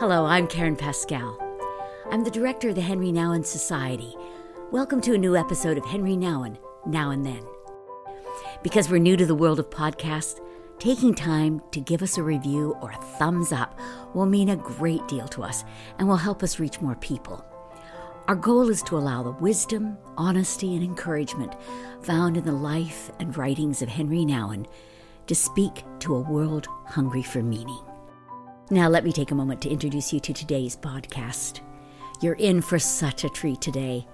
Hello, I'm Karen Pascal. I'm the director of the Henri Nouwen Society. Welcome to a new episode of Henri Nouwen, Now and Then. Because we're new to the world of podcasts, taking time to give us a review or a thumbs up will mean a great deal to us and will help us reach more people. Our goal is to allow the wisdom, honesty, and encouragement found in the life and writings of Henri Nouwen to speak to a world hungry for meaning. Now, let me take a moment to introduce you to today's podcast. You're in for such a treat today.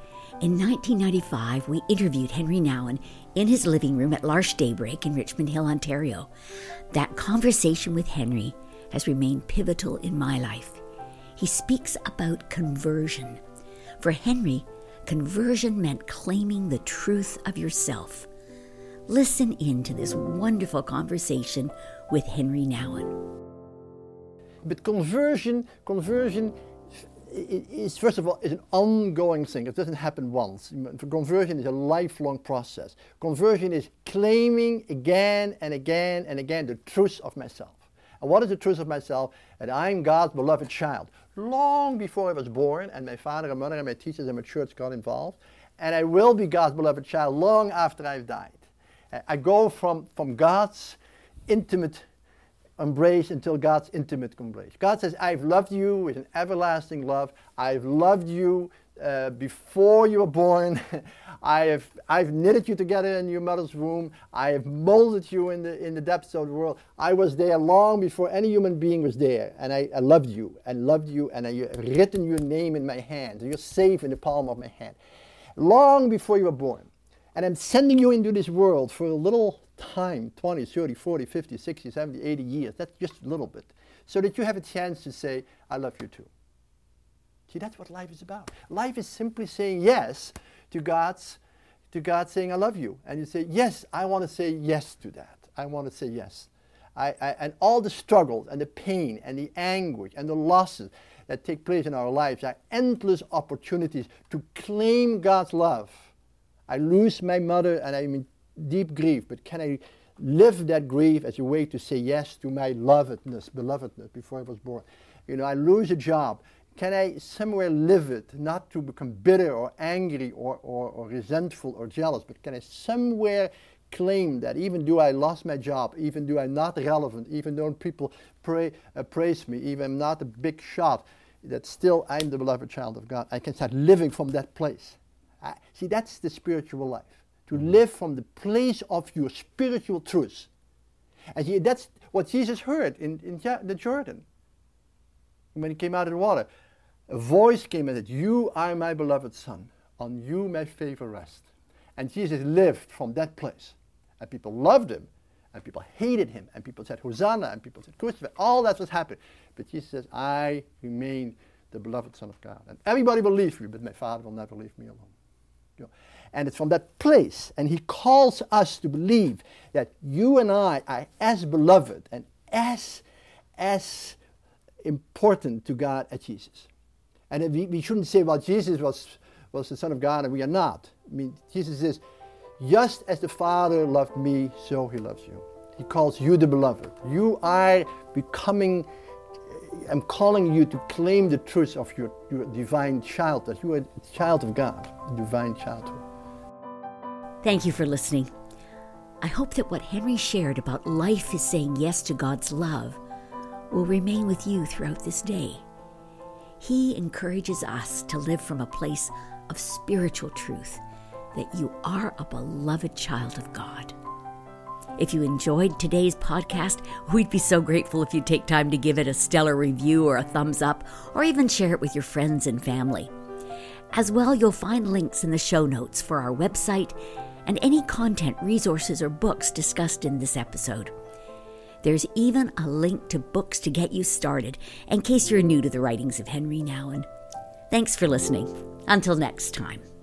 In 1995, we interviewed Henri Nouwen in his living room at L'Arche Daybreak in Richmond Hill, Ontario. That conversation with Henri has remained pivotal in my life. He speaks about conversion. For Henri, conversion meant claiming the truth of yourself. Listen in to this wonderful conversation with Henri Nouwen. But conversion, conversion is first of all is an ongoing thing. It doesn't happen once. Conversion is a lifelong process. Conversion is claiming again and again and again the truth of myself. And what is the truth of myself? That I'm God's beloved child. Long before I was born, and my father and mother and my teachers and my church got involved, and I will be God's beloved child long after I've died. I go from, from God's intimate embrace until God's intimate embrace. God says, I've loved you with an everlasting love. I've loved you uh, before you were born. I have, I've knitted you together in your mother's womb. I have molded you in the, in the depths of the world. I was there long before any human being was there. And I, I loved you and loved you and I have written your name in my hand. You're safe in the palm of my hand. Long before you were born. And I'm sending you into this world for a little time 20, 30, 40, 50, 60, 70, 80 years. That's just a little bit. So that you have a chance to say, I love you too. See, that's what life is about. Life is simply saying yes to God's to God saying, I love you. And you say, Yes, I want to say yes to that. I want to say yes. I, I, and all the struggles and the pain and the anguish and the losses that take place in our lives are endless opportunities to claim God's love. I lose my mother and I'm in deep grief, but can I live that grief as a way to say yes to my lovedness, belovedness before I was born? You know, I lose a job. Can I somewhere live it, not to become bitter or angry or, or, or resentful or jealous, but can I somewhere claim that even though I lost my job, even though I'm not relevant, even though people pray, uh, praise me, even I'm not a big shot, that still I'm the beloved child of God. I can start living from that place. I, see, that's the spiritual life to live from the place of your spiritual truth. And he, that's what Jesus heard in, in the Jordan. When he came out of the water, a voice came and said, You are my beloved Son. On you my favor rests. And Jesus lived from that place. And people loved him, and people hated him, and people said, Hosanna, and people said, Crucify. All that was happening. But Jesus says, I remain the beloved Son of God. And everybody will leave me, but my Father will never leave me alone. You know, and it's from that place. And he calls us to believe that you and I are as beloved and as, as important to God as Jesus. And we, we shouldn't say, well, Jesus was, was the Son of God and we are not. I mean, Jesus says, just as the Father loved me, so he loves you. He calls you the beloved. You are becoming, I'm calling you to claim the truth of your, your divine child, that you are a child of God, divine childhood. Thank you for listening. I hope that what Henri shared about life is saying yes to God's love will remain with you throughout this day. He encourages us to live from a place of spiritual truth that you are a beloved child of God. If you enjoyed today's podcast, we'd be so grateful if you'd take time to give it a stellar review or a thumbs up, or even share it with your friends and family. As well, you'll find links in the show notes for our website and any content, resources, or books discussed in this episode. There's even a link to books to get you started in case you're new to the writings of Henri Nouwen. Thanks for listening. Until next time.